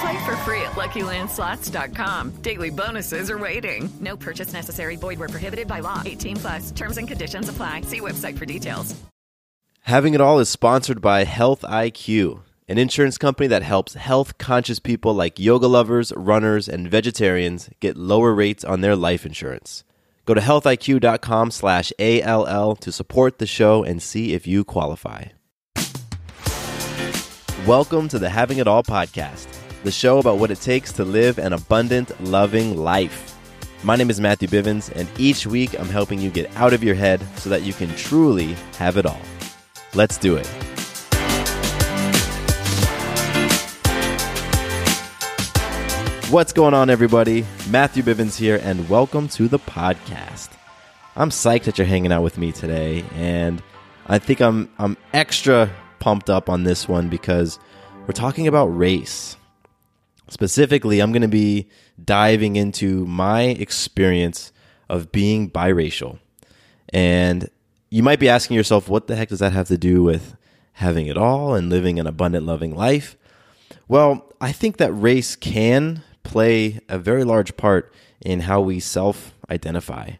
Play for free at LuckyLandSlots.com. Daily bonuses are waiting. No purchase necessary. Void where prohibited by law. 18 plus. Terms and conditions apply. See website for details. Having It All is sponsored by Health IQ, an insurance company that helps health conscious people like yoga lovers, runners, and vegetarians get lower rates on their life insurance. Go to healthiq.com slash ALL to support the show and see if you qualify. Welcome to the Having It All podcast, the show about what it takes to live an abundant, loving life. My name is Matthew Bivens, and each week I'm helping you get out of your head so that you can truly have it all. Let's do it. What's going on, everybody? Matthew Bivens here, and welcome to the podcast. I'm psyched that you're hanging out with me today, and I think I'm I'm extra pumped up on this one because we're talking about race. Specifically, I'm going to be diving into my experience of being biracial. And you might be asking yourself, what the heck does that have to do with having it all and living an abundant, loving life? Well, I think that race can play a very large part in how we self identify.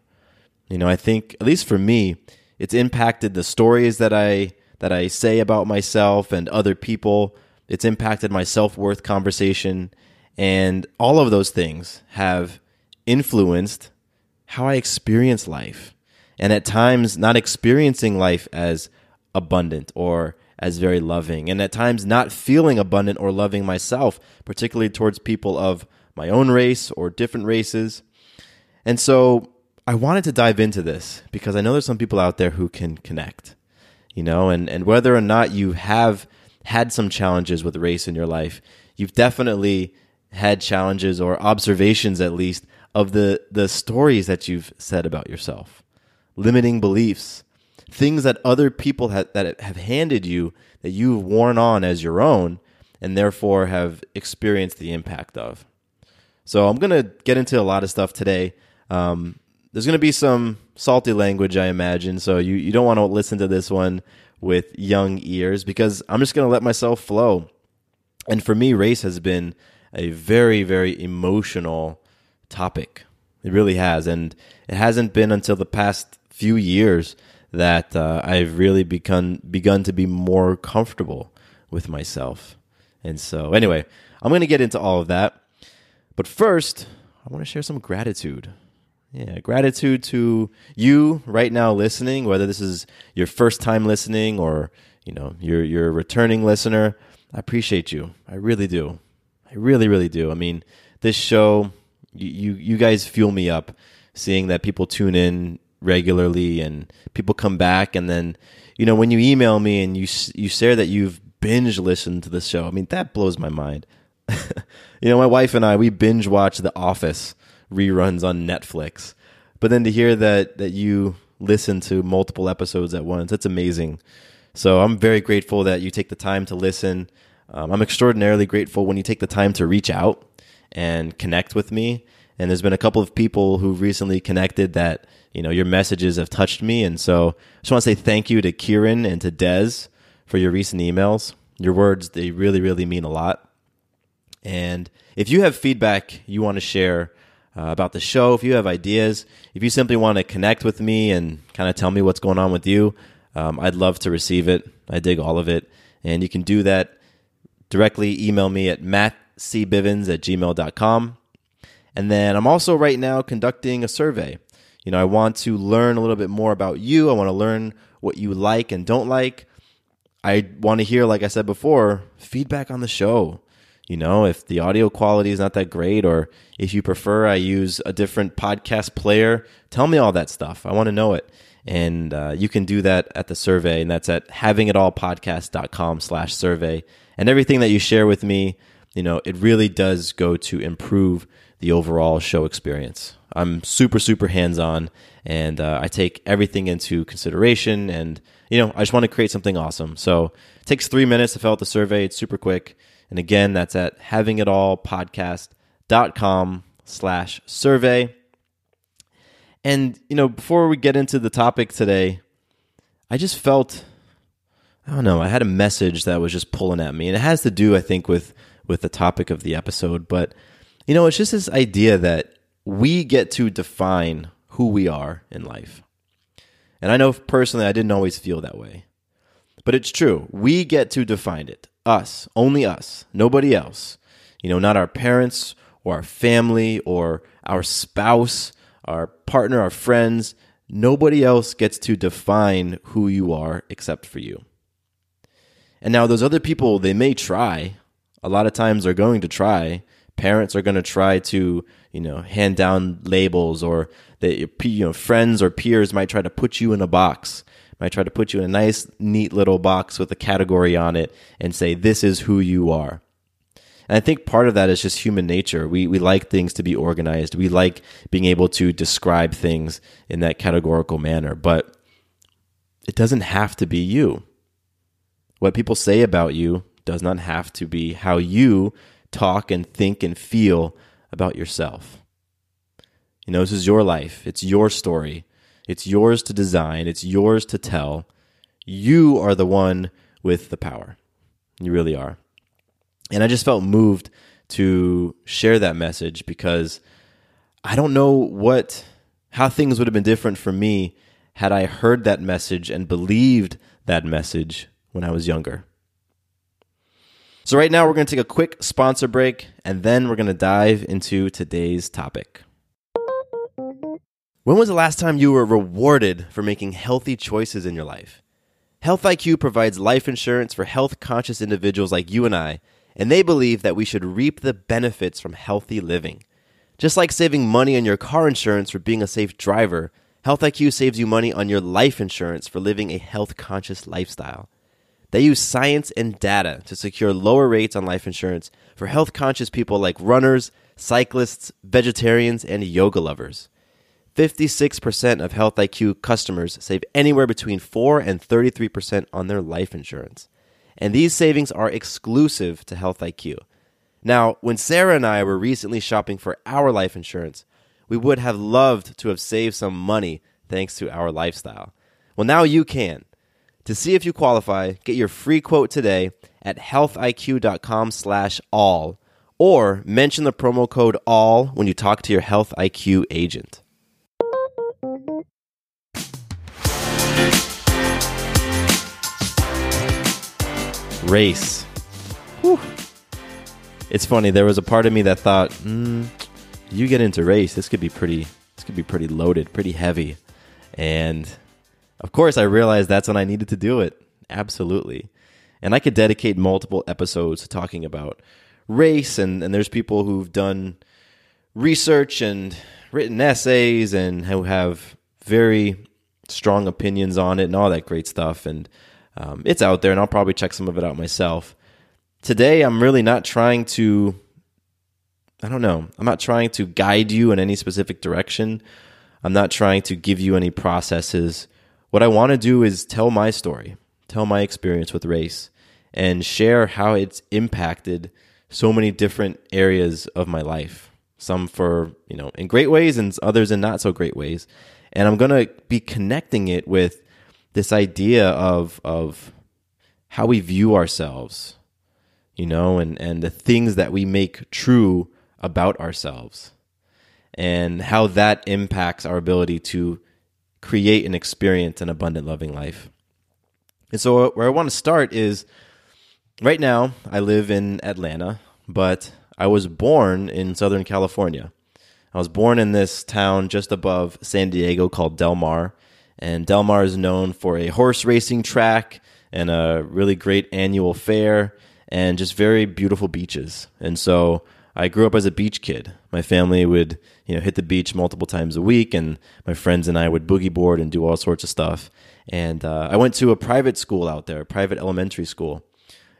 You know, I think, at least for me, it's impacted the stories that I that I say about myself and other people. It's impacted my self worth conversation. And all of those things have influenced how I experience life. And at times, not experiencing life as abundant or as very loving. And at times, not feeling abundant or loving myself, particularly towards people of my own race or different races. And so I wanted to dive into this because I know there's some people out there who can connect you know, and, and whether or not you have had some challenges with race in your life, you've definitely had challenges or observations at least of the, the stories that you've said about yourself, limiting beliefs, things that other people ha- that have handed you that you've worn on as your own and therefore have experienced the impact of. So I'm going to get into a lot of stuff today. Um, there's going to be some salty language, I imagine. So you, you don't want to listen to this one with young ears because I'm just going to let myself flow. And for me, race has been a very, very emotional topic. It really has. And it hasn't been until the past few years that uh, I've really begun, begun to be more comfortable with myself. And so, anyway, I'm going to get into all of that. But first, I want to share some gratitude. Yeah, gratitude to you right now listening, whether this is your first time listening or, you know, you're you're a returning listener. I appreciate you. I really do. I really really do. I mean, this show you you, guys fuel me up seeing that people tune in regularly and people come back and then you know, when you email me and you you share that you've binge listened to the show. I mean, that blows my mind. you know, my wife and I we binge watch The Office reruns on Netflix. But then to hear that that you listen to multiple episodes at once, that's amazing. So I'm very grateful that you take the time to listen. Um, I'm extraordinarily grateful when you take the time to reach out and connect with me. And there's been a couple of people who recently connected that you know your messages have touched me, and so I just want to say thank you to Kieran and to Dez for your recent emails. Your words they really really mean a lot. And if you have feedback you want to share uh, about the show, if you have ideas, if you simply want to connect with me and kind of tell me what's going on with you, um, I'd love to receive it. I dig all of it. And you can do that directly. Email me at mattcbivens at gmail.com. And then I'm also right now conducting a survey. You know, I want to learn a little bit more about you. I want to learn what you like and don't like. I want to hear, like I said before, feedback on the show. You know, if the audio quality is not that great, or if you prefer I use a different podcast player, tell me all that stuff. I want to know it. And uh, you can do that at the survey, and that's at havingitallpodcast.com slash survey. And everything that you share with me, you know, it really does go to improve the overall show experience. I'm super, super hands on, and uh, I take everything into consideration. And, you know, I just want to create something awesome. So it takes three minutes to fill out the survey, it's super quick. And again, that's at havingitallpodcast.com slash survey. And, you know, before we get into the topic today, I just felt, I don't know, I had a message that was just pulling at me. And it has to do, I think, with, with the topic of the episode. But, you know, it's just this idea that we get to define who we are in life. And I know personally, I didn't always feel that way. But it's true. We get to define it. Us, only us, nobody else. You know, not our parents or our family or our spouse, our partner, our friends. Nobody else gets to define who you are except for you. And now, those other people, they may try. A lot of times they're going to try. Parents are going to try to, you know, hand down labels, or that you know, friends or peers might try to put you in a box might try to put you in a nice, neat little box with a category on it and say, this is who you are. And I think part of that is just human nature. We, we like things to be organized. We like being able to describe things in that categorical manner, but it doesn't have to be you. What people say about you does not have to be how you talk and think and feel about yourself. You know, this is your life, it's your story. It's yours to design, it's yours to tell. You are the one with the power. You really are. And I just felt moved to share that message because I don't know what how things would have been different for me had I heard that message and believed that message when I was younger. So, right now, we're going to take a quick sponsor break and then we're going to dive into today's topic. When was the last time you were rewarded for making healthy choices in your life? Health IQ provides life insurance for health conscious individuals like you and I, and they believe that we should reap the benefits from healthy living. Just like saving money on your car insurance for being a safe driver, Health IQ saves you money on your life insurance for living a health conscious lifestyle. They use science and data to secure lower rates on life insurance for health conscious people like runners, cyclists, vegetarians, and yoga lovers. 56% of Health IQ customers save anywhere between 4 and 33% on their life insurance. And these savings are exclusive to Health IQ. Now, when Sarah and I were recently shopping for our life insurance, we would have loved to have saved some money thanks to our lifestyle. Well, now you can. To see if you qualify, get your free quote today at healthiq.com/all or mention the promo code all when you talk to your Health IQ agent. Race. Whew. It's funny. There was a part of me that thought, mm, "You get into race, this could be pretty. This could be pretty loaded, pretty heavy." And of course, I realized that's when I needed to do it. Absolutely. And I could dedicate multiple episodes to talking about race, and, and there's people who've done research and written essays and who have very strong opinions on it and all that great stuff. And um, it's out there, and I'll probably check some of it out myself. Today, I'm really not trying to, I don't know, I'm not trying to guide you in any specific direction. I'm not trying to give you any processes. What I want to do is tell my story, tell my experience with race, and share how it's impacted so many different areas of my life. Some for, you know, in great ways and others in not so great ways. And I'm going to be connecting it with this idea of of how we view ourselves, you know, and and the things that we make true about ourselves, and how that impacts our ability to create and experience an abundant, loving life. And so, where I want to start is right now. I live in Atlanta, but I was born in Southern California. I was born in this town just above San Diego called Del Mar, and Del Mar is known for a horse racing track and a really great annual fair and just very beautiful beaches. And so I grew up as a beach kid. My family would, you know, hit the beach multiple times a week, and my friends and I would boogie board and do all sorts of stuff. And uh, I went to a private school out there, a private elementary school,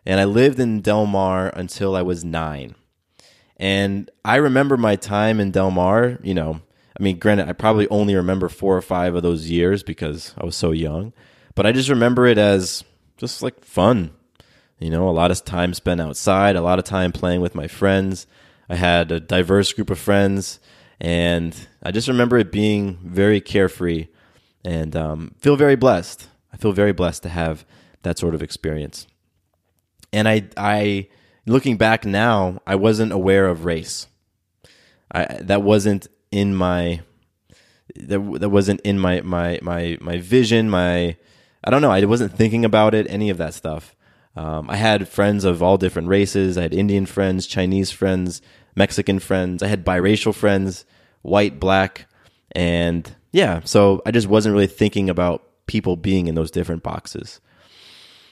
and I lived in Del Mar until I was nine. And I remember my time in Del Mar, you know, I mean, granted, I probably only remember four or five of those years because I was so young, but I just remember it as just like fun. You know, a lot of time spent outside, a lot of time playing with my friends. I had a diverse group of friends, and I just remember it being very carefree and um, feel very blessed. I feel very blessed to have that sort of experience. And I, I, looking back now, I wasn't aware of race. I that wasn't in my that that wasn't in my my my my vision. My I don't know. I wasn't thinking about it. Any of that stuff. Um, I had friends of all different races. I had Indian friends, Chinese friends, Mexican friends. I had biracial friends, white, black, and yeah. So I just wasn't really thinking about people being in those different boxes.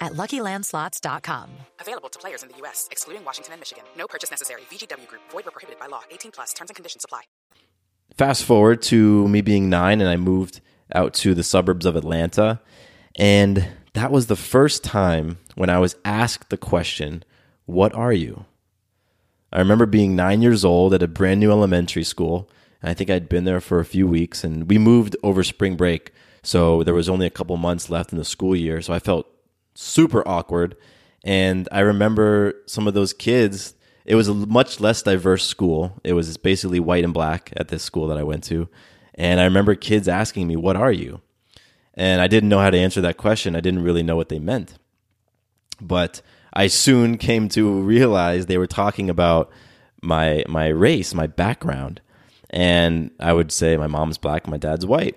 at LuckyLandSlots.com. Available to players in the U.S., excluding Washington and Michigan. No purchase necessary. VGW Group. Void were prohibited by law. 18 plus. Terms and conditions apply. Fast forward to me being nine, and I moved out to the suburbs of Atlanta. And that was the first time when I was asked the question, What are you? I remember being nine years old at a brand new elementary school. And I think I'd been there for a few weeks, and we moved over spring break. So there was only a couple months left in the school year. So I felt super awkward. And I remember some of those kids, it was a much less diverse school. It was basically white and black at this school that I went to. And I remember kids asking me, What are you? And I didn't know how to answer that question. I didn't really know what they meant. But I soon came to realize they were talking about my my race, my background. And I would say my mom's black, my dad's white,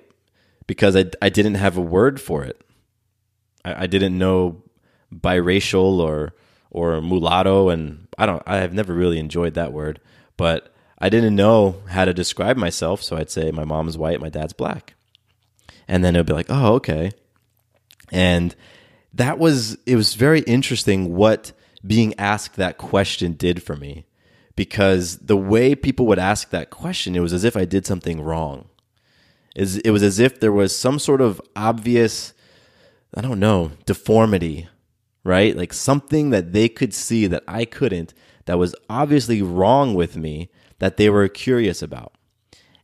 because I, I didn't have a word for it. I, I didn't know biracial or or mulatto, and I don't. I have never really enjoyed that word, but I didn't know how to describe myself. So I'd say my mom's white, my dad's black, and then it'd be like, oh, okay, and that was it was very interesting what being asked that question did for me because the way people would ask that question it was as if i did something wrong it was as if there was some sort of obvious i don't know deformity right like something that they could see that i couldn't that was obviously wrong with me that they were curious about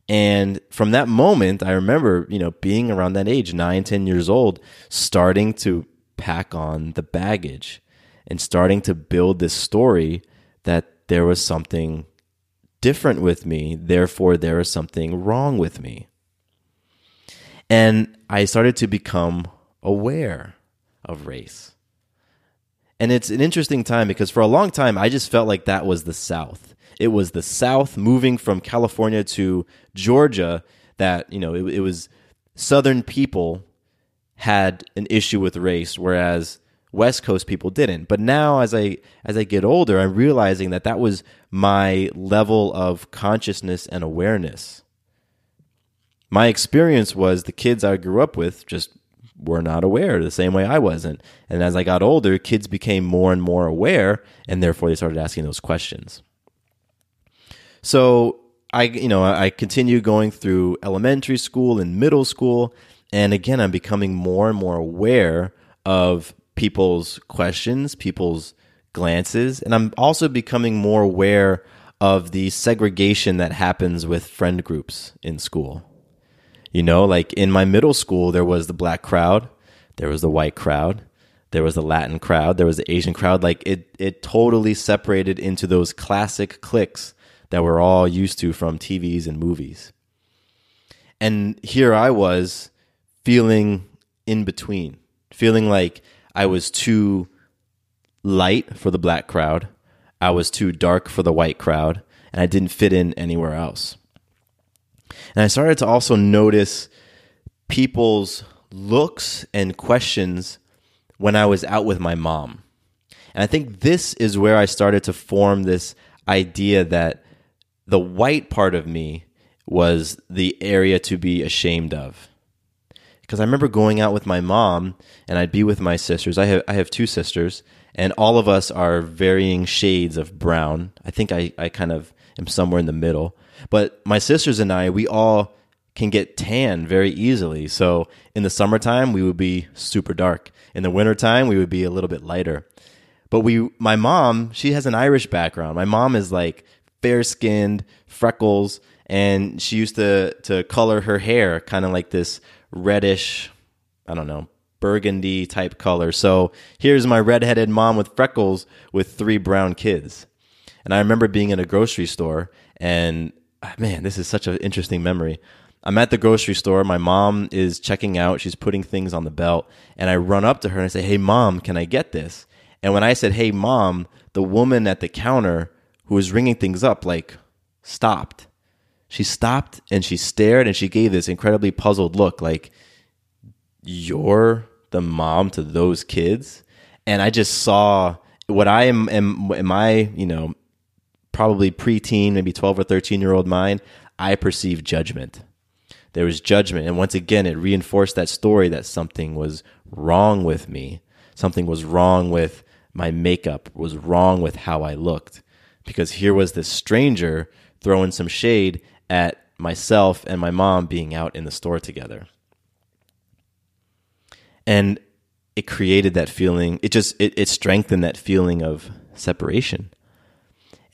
and from that moment i remember you know being around that age nine ten years old starting to pack on the baggage and starting to build this story that there was something different with me, therefore, there is something wrong with me. And I started to become aware of race. And it's an interesting time because for a long time, I just felt like that was the South. It was the South moving from California to Georgia that, you know, it, it was Southern people had an issue with race, whereas West Coast people didn't. But now, as I as I get older, I'm realizing that that was my level of consciousness and awareness. My experience was the kids I grew up with just were not aware the same way I wasn't. And as I got older, kids became more and more aware, and therefore they started asking those questions. So I, you know, I continue going through elementary school and middle school, and again, I'm becoming more and more aware of people's questions, people's glances, and I'm also becoming more aware of the segregation that happens with friend groups in school. You know, like in my middle school, there was the black crowd, there was the white crowd, there was the Latin crowd, there was the Asian crowd. Like it, it totally separated into those classic cliques that we're all used to from TVs and movies. And here I was feeling in between, feeling like I was too light for the black crowd, I was too dark for the white crowd, and I didn't fit in anywhere else. And I started to also notice people's looks and questions when I was out with my mom. And I think this is where I started to form this idea that the white part of me was the area to be ashamed of. Because I remember going out with my mom and I'd be with my sisters. I have I have two sisters and all of us are varying shades of brown. I think I, I kind of am somewhere in the middle. But my sisters and I, we all can get tan very easily. So in the summertime, we would be super dark. In the wintertime, we would be a little bit lighter. But we, my mom, she has an Irish background. My mom is like fair skinned, freckles, and she used to, to color her hair kind of like this reddish, I don't know, burgundy type color. So here's my redheaded mom with freckles with three brown kids. And I remember being in a grocery store and Ah, man, this is such an interesting memory. I'm at the grocery store. My mom is checking out. She's putting things on the belt. And I run up to her and I say, Hey, mom, can I get this? And when I said, Hey, mom, the woman at the counter who was ringing things up, like, stopped. She stopped and she stared and she gave this incredibly puzzled look, like, You're the mom to those kids. And I just saw what I am, am, am I, you know, probably preteen, maybe 12 or 13 year old mind, I perceived judgment. There was judgment. And once again, it reinforced that story that something was wrong with me. Something was wrong with my makeup, was wrong with how I looked. Because here was this stranger throwing some shade at myself and my mom being out in the store together. And it created that feeling, it just it, it strengthened that feeling of separation.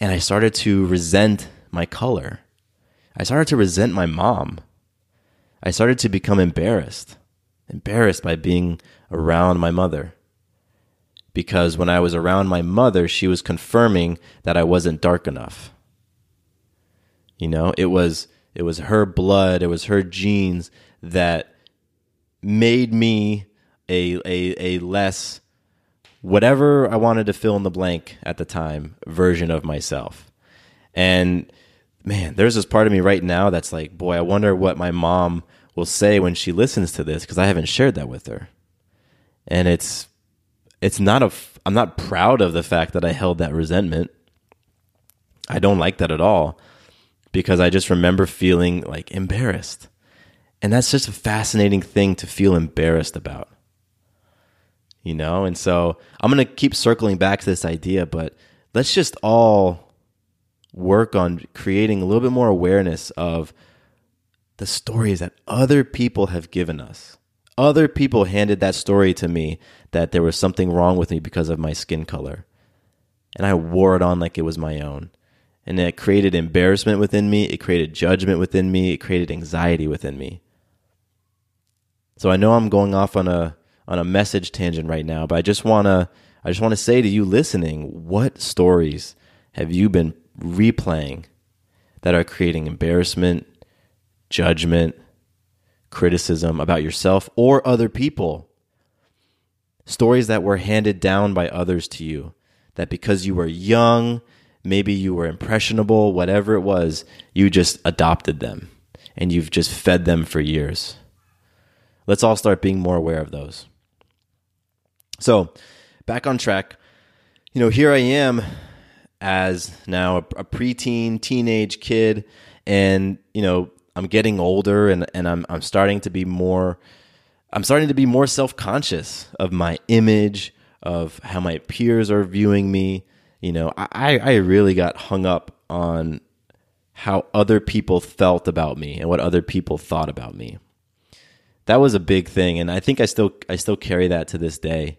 And I started to resent my color. I started to resent my mom. I started to become embarrassed, embarrassed by being around my mother. Because when I was around my mother, she was confirming that I wasn't dark enough. You know, it was it was her blood, it was her genes that made me a a a less whatever I wanted to fill in the blank at the time version of myself. And man, there's this part of me right now that's like, boy, I wonder what my mom will say when she listens to this because I haven't shared that with her. And it's it's not a I'm not proud of the fact that I held that resentment. I don't like that at all because I just remember feeling like embarrassed. And that's just a fascinating thing to feel embarrassed about. You know, and so I'm going to keep circling back to this idea, but let's just all work on creating a little bit more awareness of the stories that other people have given us. Other people handed that story to me that there was something wrong with me because of my skin color. And I wore it on like it was my own. And it created embarrassment within me, it created judgment within me, it created anxiety within me. So I know I'm going off on a on a message tangent right now, but I just want to I just want to say to you listening, what stories have you been replaying that are creating embarrassment, judgment, criticism about yourself or other people. Stories that were handed down by others to you. That because you were young, maybe you were impressionable, whatever it was, you just adopted them and you've just fed them for years. Let's all start being more aware of those. So, back on track. You know, here I am as now a, a preteen, teenage kid, and you know, I'm getting older and, and I'm I'm starting to be more I'm starting to be more self-conscious of my image, of how my peers are viewing me. You know, I, I really got hung up on how other people felt about me and what other people thought about me. that was a big thing, and I think I still I still carry that to this day.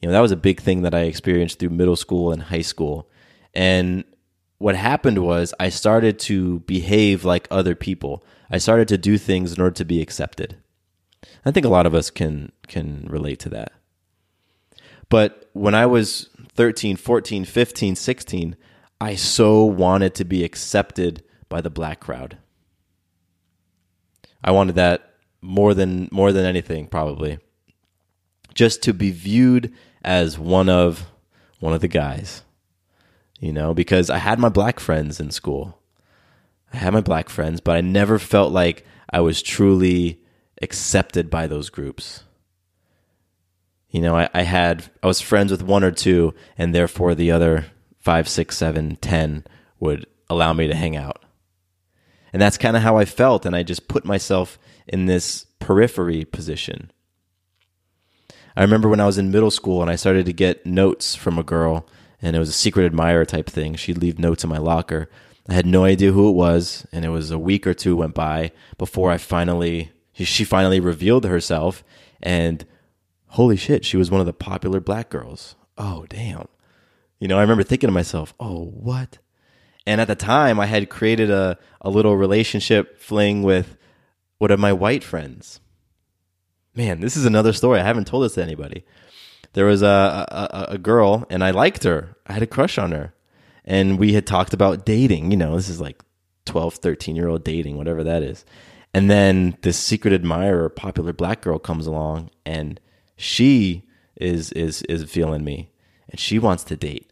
You know, that was a big thing that I experienced through middle school and high school. And what happened was I started to behave like other people. I started to do things in order to be accepted. I think a lot of us can can relate to that. But when I was 13, 14, 15, 16, I so wanted to be accepted by the black crowd. I wanted that more than more than anything probably. Just to be viewed as one of one of the guys. You know, because I had my black friends in school. I had my black friends, but I never felt like I was truly accepted by those groups. You know, I, I had I was friends with one or two, and therefore the other five, six, seven, ten would allow me to hang out. And that's kind of how I felt, and I just put myself in this periphery position. I remember when I was in middle school and I started to get notes from a girl, and it was a secret admirer type thing. She'd leave notes in my locker. I had no idea who it was, and it was a week or two went by before I finally she finally revealed herself and holy shit, she was one of the popular black girls. Oh, damn. You know, I remember thinking to myself, oh, what? And at the time, I had created a, a little relationship fling with one of my white friends. Man, this is another story. I haven't told this to anybody. There was a, a, a girl, and I liked her. I had a crush on her. And we had talked about dating. You know, this is like 12, 13 year old dating, whatever that is. And then this secret admirer, popular black girl comes along and she is is is feeling me and she wants to date.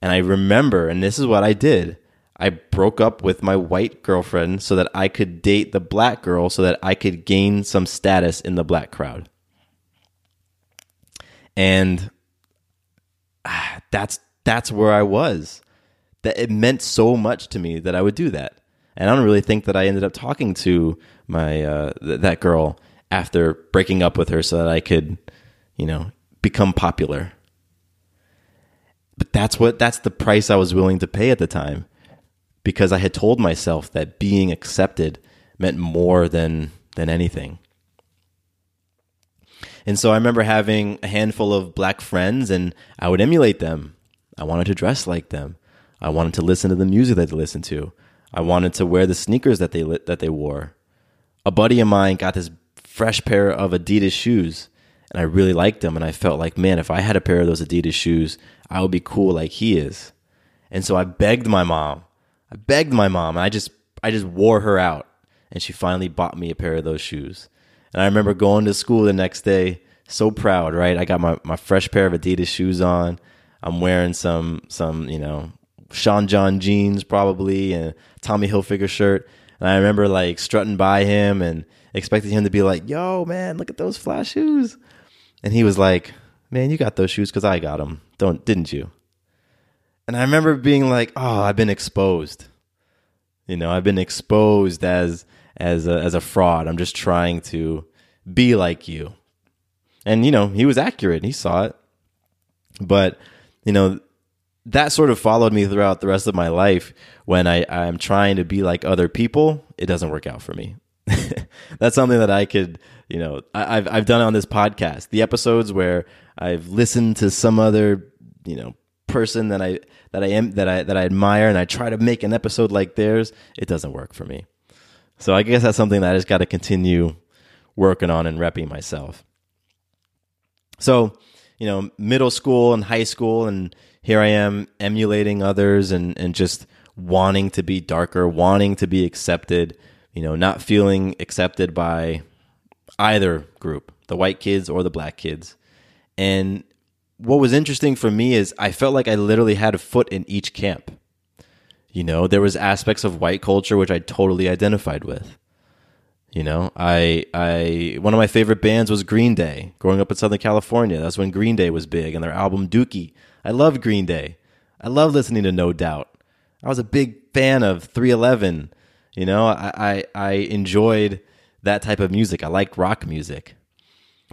And I remember, and this is what I did. I broke up with my white girlfriend so that I could date the black girl so that I could gain some status in the black crowd. And ah, that's that's where I was. That it meant so much to me that I would do that. And I don't really think that I ended up talking to my uh, th- that girl after breaking up with her so that I could, you know, become popular. But that's what that's the price I was willing to pay at the time because I had told myself that being accepted meant more than than anything. And so I remember having a handful of black friends and I would emulate them. I wanted to dress like them. I wanted to listen to the music that they listened to. I wanted to wear the sneakers that they that they wore. A buddy of mine got this fresh pair of Adidas shoes and I really liked them and I felt like, man, if I had a pair of those Adidas shoes, I would be cool like he is. And so I begged my mom. I begged my mom and I just I just wore her out and she finally bought me a pair of those shoes. And I remember going to school the next day, so proud, right? I got my, my fresh pair of Adidas shoes on. I'm wearing some some, you know, Sean John jeans probably and Tommy Hilfiger shirt. And I remember like strutting by him and expecting him to be like, "Yo, man, look at those flash shoes." And he was like, "Man, you got those shoes cuz I got them. Don't didn't you?" And I remember being like, "Oh, I've been exposed." You know, I've been exposed as as a, as a fraud. I'm just trying to be like you. And you know, he was accurate. He saw it. But, you know, that sort of followed me throughout the rest of my life when I, I'm trying to be like other people, it doesn't work out for me. That's something that I could, you know, I, have I've done on this podcast. The episodes where I've listened to some other, you know, person that I that I am that I that I admire and I try to make an episode like theirs, it doesn't work for me. So I guess that's something that I just got to continue working on and repping myself. So, you know, middle school and high school and here I am emulating others and, and just wanting to be darker, wanting to be accepted, you know, not feeling accepted by either group, the white kids or the black kids. And what was interesting for me is I felt like I literally had a foot in each camp. You know, there was aspects of white culture which I totally identified with. You know, I I one of my favorite bands was Green Day. Growing up in Southern California, that's when Green Day was big and their album Dookie I loved Green Day. I love listening to No Doubt. I was a big fan of 311. You know, I, I, I enjoyed that type of music. I liked rock music.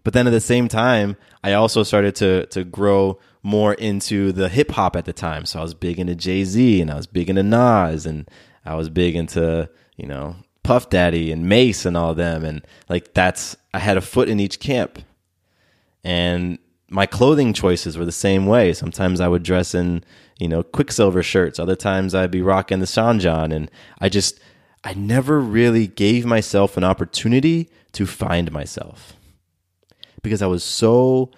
But then at the same time, I also started to to grow more into the hip hop at the time. So I was big into Jay Z and I was big into Nas and I was big into, you know, Puff Daddy and Mase and all them. And like that's I had a foot in each camp. And my clothing choices were the same way. Sometimes I would dress in, you know, Quiksilver shirts. Other times I'd be rocking the Sean John. And I just, I never really gave myself an opportunity to find myself because I was so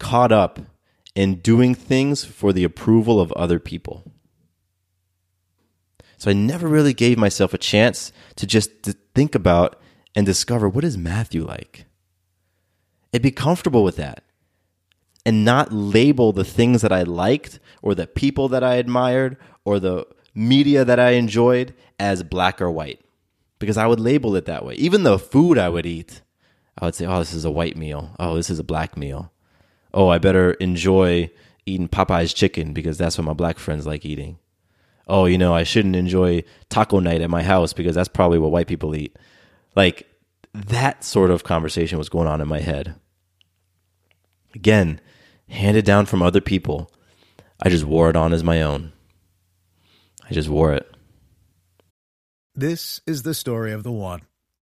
caught up in doing things for the approval of other people. So I never really gave myself a chance to just think about and discover what is Matthew like? And be comfortable with that. And not label the things that I liked or the people that I admired or the media that I enjoyed as black or white. Because I would label it that way. Even the food I would eat, I would say, oh, this is a white meal. Oh, this is a black meal. Oh, I better enjoy eating Popeye's chicken because that's what my black friends like eating. Oh, you know, I shouldn't enjoy taco night at my house because that's probably what white people eat. Like that sort of conversation was going on in my head. Again, handed down from other people. I just wore it on as my own. I just wore it. This is the story of the one.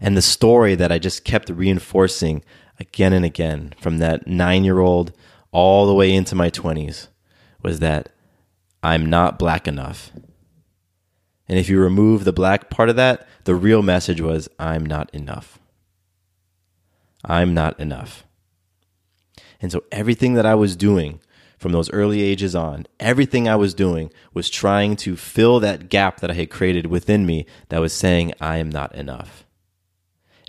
And the story that I just kept reinforcing again and again from that nine year old all the way into my 20s was that I'm not black enough. And if you remove the black part of that, the real message was I'm not enough. I'm not enough. And so everything that I was doing from those early ages on, everything I was doing was trying to fill that gap that I had created within me that was saying I am not enough.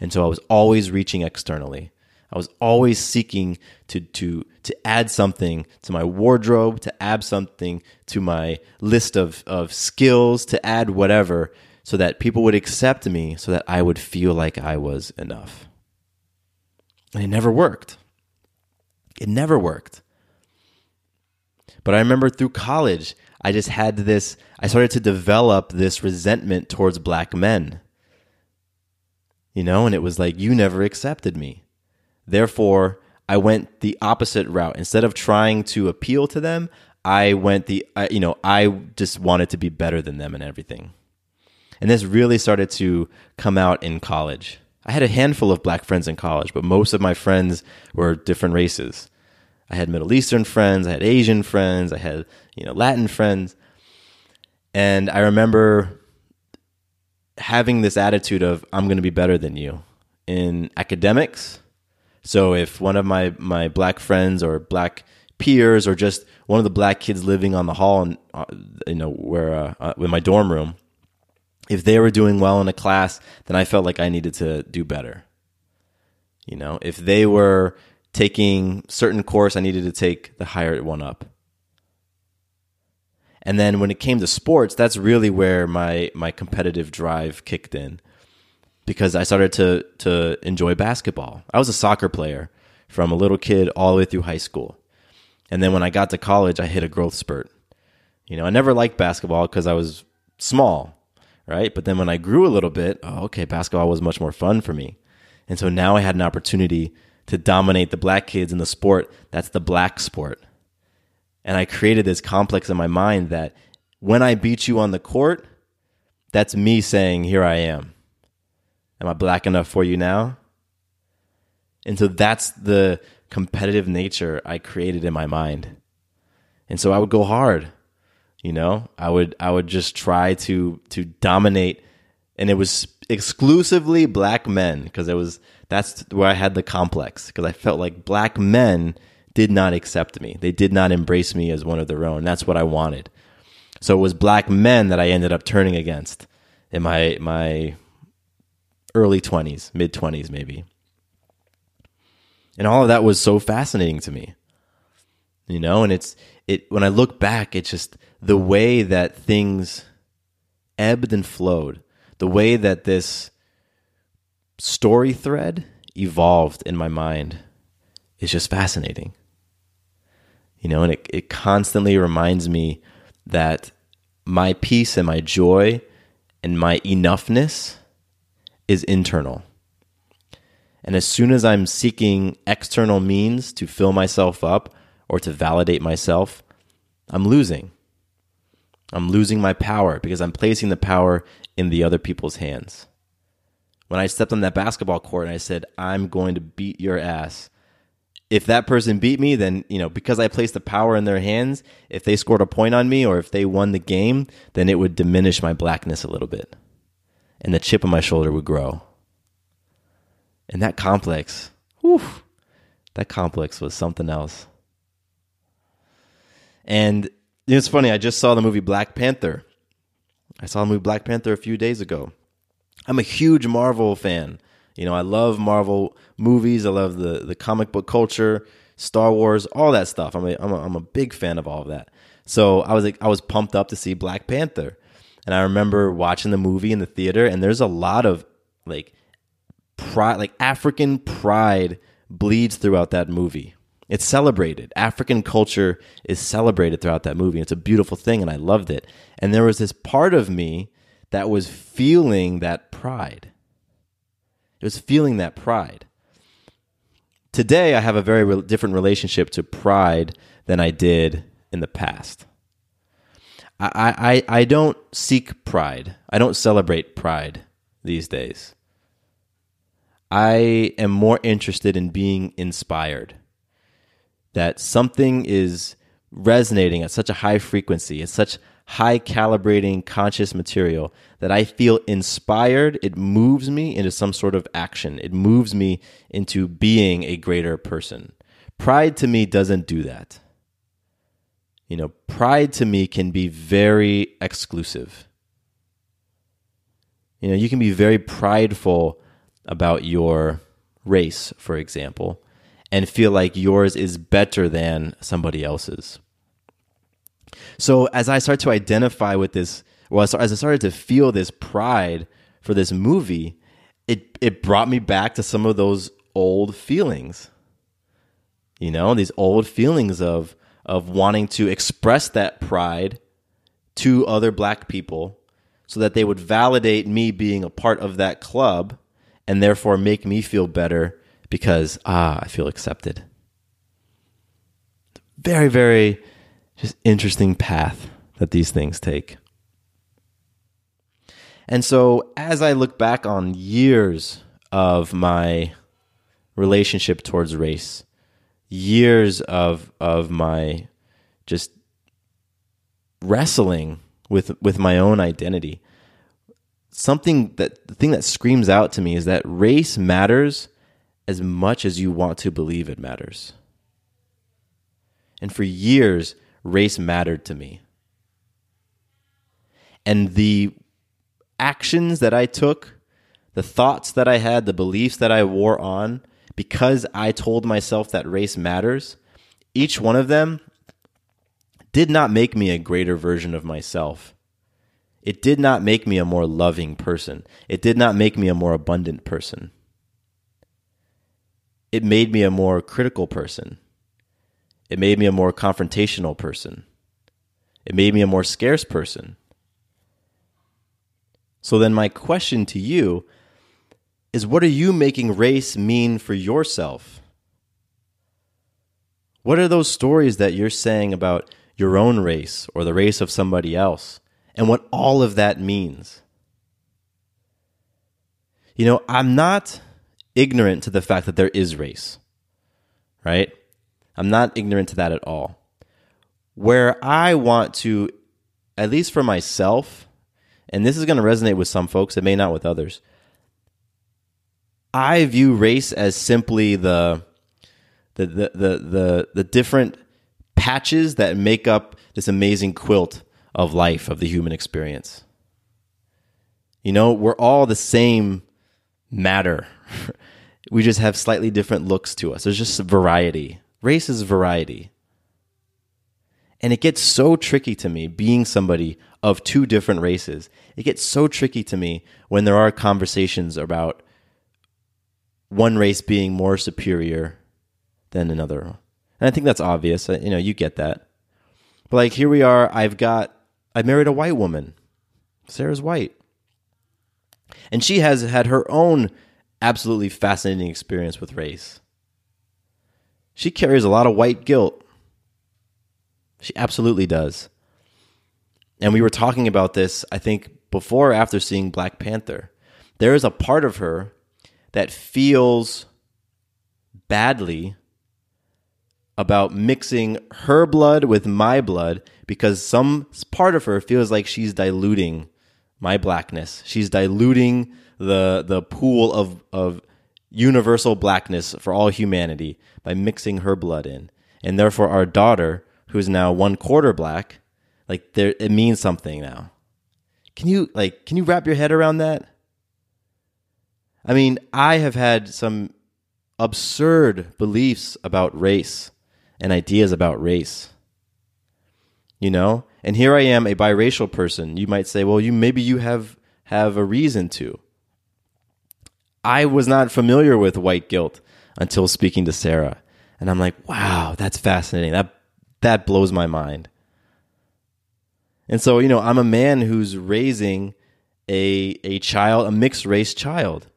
And so I was always reaching externally. I was always seeking to to to add something to my wardrobe, to add something to my list of, of skills, to add whatever, so that people would accept me, so that I would feel like I was enough. And it never worked. It never worked. But I remember through college, I just had this, I started to develop this resentment towards black men you know, and it was like, you never accepted me. Therefore, I went the opposite route. Instead of trying to appeal to them, I went the, I, you know, I just wanted to be better than them and everything. And this really started to come out in college. I had a handful of black friends in college, but most of my friends were different races. I had Middle Eastern friends, I had Asian friends, I had, you know, Latin friends. And I remember having this attitude of I'm going to be better than you in academics. So if one of my my black friends or black peers or just one of the black kids living on the hall and uh, you know where uh, uh, in my dorm room if they were doing well in a class then I felt like I needed to do better. You know, if they were taking certain course I needed to take the higher one up. And then when it came to sports, that's really where my my competitive drive kicked in because I started to to enjoy basketball. I was a soccer player from a little kid all the way through high school. And then when I got to college, I hit a growth spurt. You know, I never liked basketball because I was small, right? But then when I grew a little bit, oh, okay, basketball was much more fun for me. And so now I had an opportunity to dominate the black kids in the sport that's the black sport. And I created this complex in my mind that when I beat you on the court, that's me saying, Here I am. Am I black enough for you now? And so that's the competitive nature I created in my mind. And so I would go hard. You know, I would I would just try to to dominate and it was exclusively black men because it was that's where I had the complex because I felt like black men did not accept me. They did not embrace me as one of their own. That's what I wanted. So it was black men that I ended up turning against in my my early 20s, mid 20s maybe. And all of that was so fascinating to me. You know, and it's it when I look back, it's just the way that things ebbed and flowed, the way that this story thread evolved in my mind is just fascinating. You know, and it, it constantly reminds me that my peace and my joy and my enoughness is internal. And as soon as I'm seeking external means to fill myself up or to validate myself, I'm losing. I'm losing my power because I'm placing the power in the other people's hands. When I stepped on that basketball court and I said, I'm going to beat your ass. If that person beat me, then, you know, because I placed the power in their hands, if they scored a point on me or if they won the game, then it would diminish my blackness a little bit. And the chip on my shoulder would grow. And that complex, whew, that complex was something else. And it's funny, I just saw the movie Black Panther. I saw the movie Black Panther a few days ago. I'm a huge Marvel fan. You know, I love Marvel movies. I love the the comic book culture, Star Wars, all that stuff. I'm a, I'm a, I'm a big fan of all of that. So I was like, I was pumped up to see Black Panther, and I remember watching the movie in the theater. And there's a lot of like pride, like African pride, bleeds throughout that movie. It's celebrated. African culture is celebrated throughout that movie. It's a beautiful thing, and I loved it. And there was this part of me that was feeling that pride. It was feeling that pride. Today, I have a very re- different relationship to pride than I did in the past. I, I, I don't seek pride. I don't celebrate pride these days. I am more interested in being inspired that something is resonating at such a high frequency, at such high calibrating conscious material that I feel inspired. It moves me into some sort of action. It moves me into being a greater person. Pride to me doesn't do that. You know, pride to me can be very exclusive. You know, you can be very prideful about your race, for example, and feel like yours is better than somebody else's. So as I start to identify with this, well, as I started to feel this pride for this movie, it it brought me back to some of those old feelings. You know, these old feelings of of wanting to express that pride to other black people so that they would validate me being a part of that club and therefore make me feel better because ah, I feel accepted. Very, very just interesting path that these things take. And so as I look back on years of my relationship towards race, years of of my just wrestling with with my own identity, something that the thing that screams out to me is that race matters as much as you want to believe it matters. And for years, race mattered to me. And the actions that I took, the thoughts that I had, the beliefs that I wore on, because I told myself that race matters, each one of them did not make me a greater version of myself. It did not make me a more loving person. It did not make me a more abundant person it made me a more critical person. It made me a more confrontational person. It made me a more scarce person. So then, my question to you is what are you making race mean for yourself? What are those stories that you're saying about your own race or the race of somebody else and what all of that means? You know, I'm not ignorant to the fact that there is race, right? I'm not ignorant to that at all. Where I want to, at least for myself, and this is going to resonate with some folks, it may not with others. I view race as simply the the the the the, the different patches that make up this amazing quilt of life of the human experience. You know, we're all the same matter. we just have slightly different looks to us. There's just variety. Race is variety. And it gets so tricky to me being somebody of two different races. It gets so tricky to me when there are conversations about one race being more superior than another. And I think that's obvious. Uh, you know, you get that. But like here we are, I've got I married a white woman. Sarah's white. And she has had her own absolutely fascinating experience with race. She carries a lot of white guilt. She absolutely does. And we were talking about this, I think, before or after seeing Black Panther. There is a part of her that feels badly about mixing her blood with my blood because some part of her feels like she's diluting my blackness. She's diluting the the pool of of universal blackness for all humanity by mixing her blood in. And therefore our daughter, who's now one quarter black, like there it means something now. Can you like can you wrap your head around that? I mean, I have had some absurd beliefs about race and ideas about race. You know? And here I am a biracial person. You might say, "Well, you maybe you have have a reason to." I was not familiar with white guilt until speaking to Sarah. And I'm like, "Wow, that's fascinating. That that blows my mind." And so, you know, I'm a man who's raising a a child, a mixed race child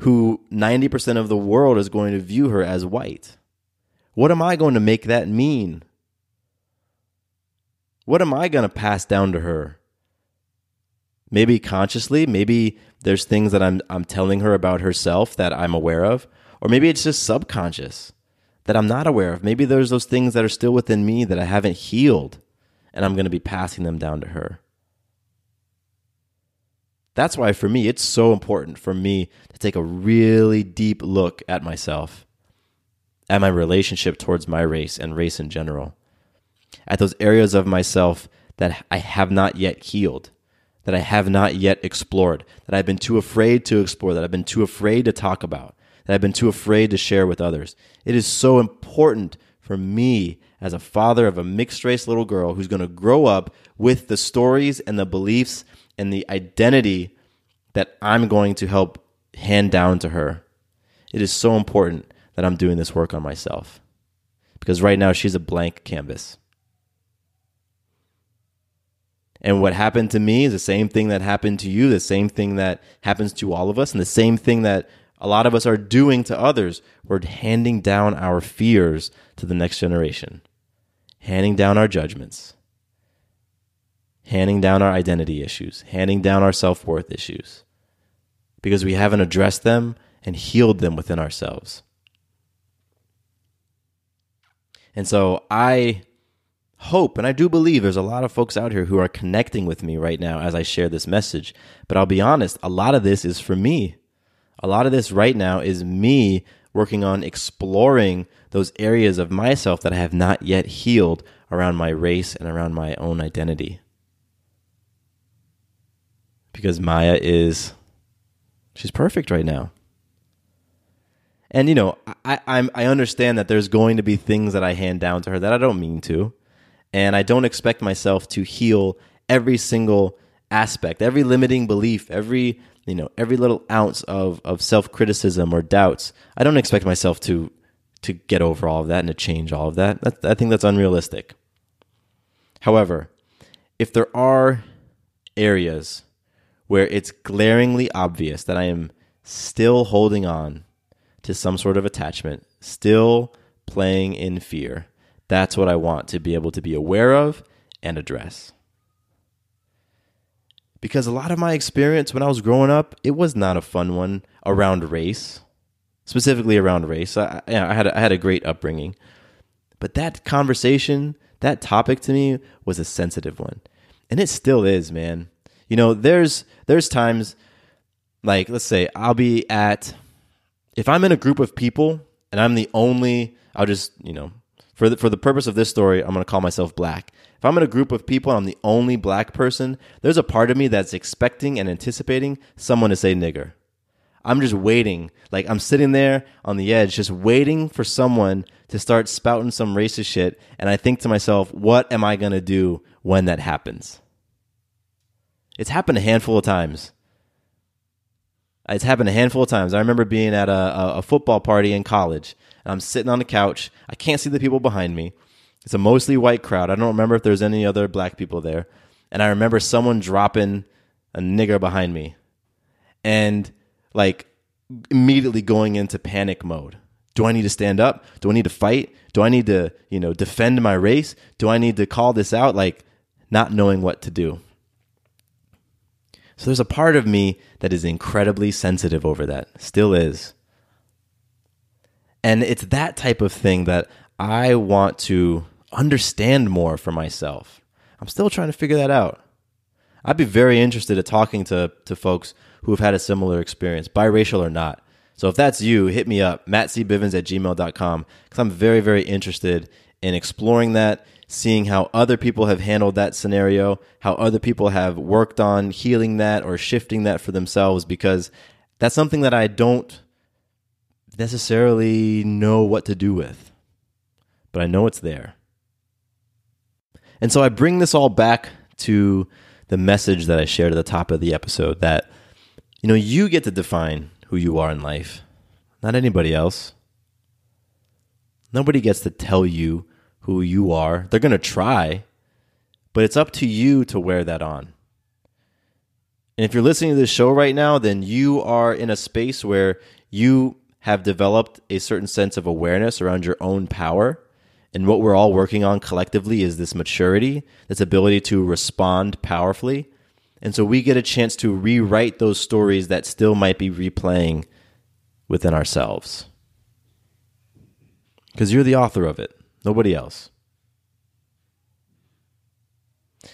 who 90% of the world is going to view her as white. What am I going to make that mean? What am I going to pass down to her? Maybe consciously, maybe there's things that I'm I'm telling her about herself that I'm aware of, or maybe it's just subconscious that I'm not aware of. Maybe there's those things that are still within me that I haven't healed and I'm going to be passing them down to her. That's why for me, it's so important for me to take a really deep look at myself, at my relationship towards my race and race in general, at those areas of myself that I have not yet healed, that I have not yet explored, that I've been too afraid to explore, that I've been too afraid to talk about, that I've been too afraid to share with others. It is so important for me as a father of a mixed race little girl who's going to grow up with the stories and the beliefs and the identity that I'm going to help hand down to her. It is so important that I'm doing this work on myself. Because right now she's a blank canvas. And what happened to me is the same thing that happened to you, the same thing that happens to all of us, and the same thing that a lot of us are doing to others. We're handing down our fears to the next generation, handing down our judgments, handing down our identity issues, handing down our self worth issues, because we haven't addressed them and healed them within ourselves. And so I hope and I do believe there's a lot of folks out here who are connecting with me right now as I share this message. But I'll be honest, a lot of this is for me. A lot of this right now is me working on exploring those areas of myself that I have not yet healed around my race and around my own identity because Maya is she's perfect right now. And you know, I I'm, I understand that there's going to be things that I hand down to her that I don't mean to, and I don't expect myself to heal every single aspect, every limiting belief, every you know every little ounce of of self criticism or doubts. I don't expect myself to to get over all of that and to change all of that. that I think that's unrealistic. However, if there are areas where it's glaringly obvious that I am still holding on to some sort of attachment, still playing in fear. That's what I want to be able to be aware of and address. Because a lot of my experience when I was growing up, it was not a fun one around race, specifically around race. I, I, had, a, I had a great upbringing. But that conversation, that topic to me was a sensitive one. And it still is, man You know, there's there's times like let's say I'll be at if I'm in a group of people and I'm the only I'll just, you know, for the, for the purpose of this story, I'm going to call myself black. If I'm in a group of people and I'm the only black person, there's a part of me that's expecting and anticipating someone to say nigger. I'm just waiting. Like I'm sitting there on the edge, just waiting for someone to start spouting some racist shit. And I think to myself, what am I going to do when that happens? It's happened a handful of times. It's happened a handful of times. I remember being at a, a football party in college. I'm sitting on the couch. I can't see the people behind me. It's a mostly white crowd. I don't remember if there's any other black people there. And I remember someone dropping a nigger behind me. And like immediately going into panic mode. Do I need to stand up? Do I need to fight? Do I need to, you know, defend my race? Do I need to call this out? Like not knowing what to do. So there's a part of me that is incredibly sensitive over that, still is. And it's that type of thing that I want to understand more for myself. I'm still trying to figure that out. I'd be very interested in talking to, to folks who have had a similar experience, biracial or not. So if that's you, hit me up, mattcbivens at gmail.com, because I'm very, very interested in exploring that, seeing how other people have handled that scenario, how other people have worked on healing that or shifting that for themselves, because that's something that I don't necessarily know what to do with, but I know it's there. And so I bring this all back to the message that I shared at the top of the episode that you know, you get to define who you are in life, not anybody else. Nobody gets to tell you who you are. They're going to try, but it's up to you to wear that on. And if you're listening to this show right now, then you are in a space where you have developed a certain sense of awareness around your own power. And what we're all working on collectively is this maturity, this ability to respond powerfully and so we get a chance to rewrite those stories that still might be replaying within ourselves. Because you're the author of it, nobody else.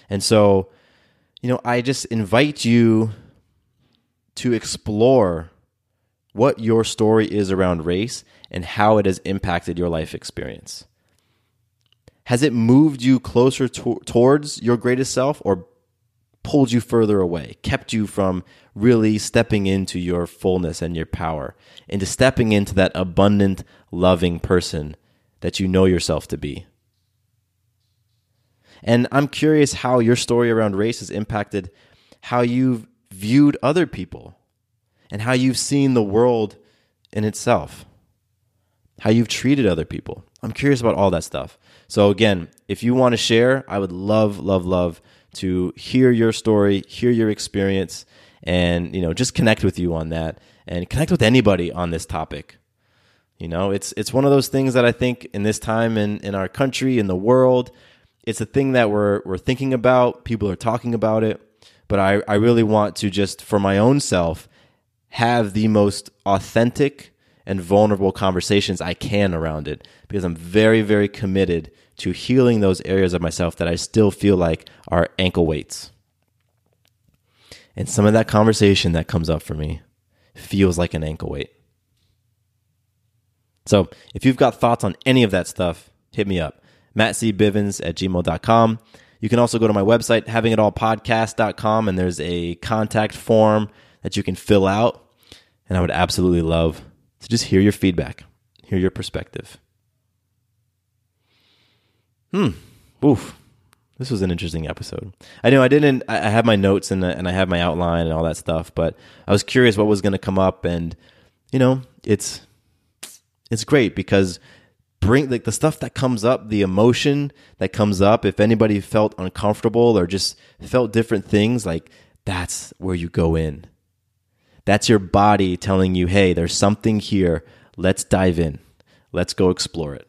And so, you know, I just invite you to explore what your story is around race and how it has impacted your life experience. Has it moved you closer to- towards your greatest self or pulled you further away, kept you from really stepping into your fullness and your power, into stepping into that abundant, loving person that you know yourself to be. And I'm curious how your story around race has impacted how you've viewed other people and how you've seen the world in itself, how you've treated other people. I'm curious about all that stuff. So, again, if you want to share, I would love, love, love to hear your story, hear your experience, and you know just connect with you on that, and connect with anybody on this topic. You know, it's it's one of those things that I think in this time in in our country, in the world, it's a thing that we're we're thinking about. People are talking about it, but I I really want to just for my own self have the most authentic and vulnerable conversations I can around it because I'm very very committed to healing those areas of myself that I still feel like are ankle weights. And some of that conversation that comes up for me feels like an ankle weight. So if you've got thoughts on any of that stuff, hit me up. mattcbivens at gmail.com. You can also go to my website, havingitallpodcast.com, and there's a contact form that you can fill out. And I would absolutely love to just hear your feedback, hear your perspective. Hmm. Oof. This was an interesting episode. I know I didn't. I have my notes and and I have my outline and all that stuff, but I was curious what was going to come up, and you know, it's it's great because bring like the stuff that comes up, the emotion that comes up. If anybody felt uncomfortable or just felt different things, like that's where you go in. That's your body telling you, "Hey, there's something here. Let's dive in. Let's go explore it."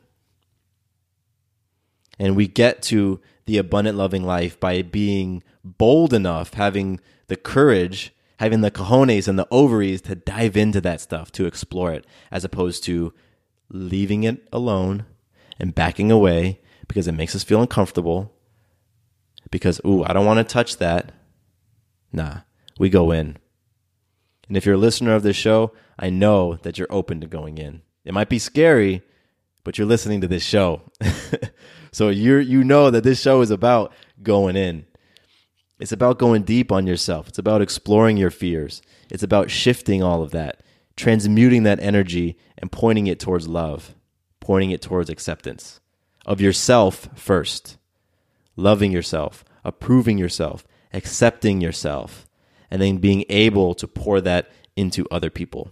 And we get to the abundant loving life by being bold enough, having the courage, having the cojones and the ovaries to dive into that stuff, to explore it, as opposed to leaving it alone and backing away because it makes us feel uncomfortable. Because, ooh, I don't want to touch that. Nah, we go in. And if you're a listener of this show, I know that you're open to going in. It might be scary, but you're listening to this show. so you you know that this show is about going in. It's about going deep on yourself. It's about exploring your fears. It's about shifting all of that, transmuting that energy and pointing it towards love, pointing it towards acceptance of yourself first, loving yourself, approving yourself, accepting yourself, and then being able to pour that into other people.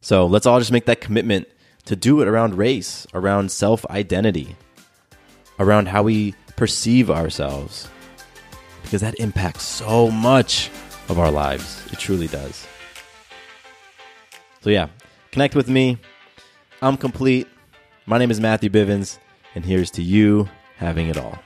So let's all just make that commitment to do it around race, around self identity, around how we perceive ourselves, because that impacts so much of our lives. It truly does. So, yeah, connect with me. I'm complete. My name is Matthew Bivens, and here's to you having it all.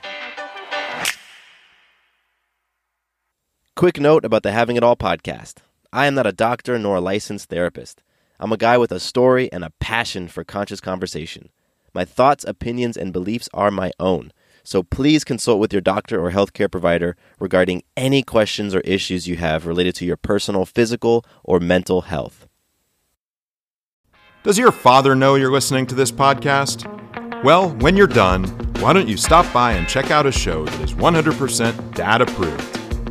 Quick note about the Having It All podcast I am not a doctor nor a licensed therapist. I'm a guy with a story and a passion for conscious conversation. My thoughts, opinions, and beliefs are my own. So please consult with your doctor or healthcare provider regarding any questions or issues you have related to your personal physical or mental health. Does your father know you're listening to this podcast? Well, when you're done, why don't you stop by and check out a show that is 100% dad approved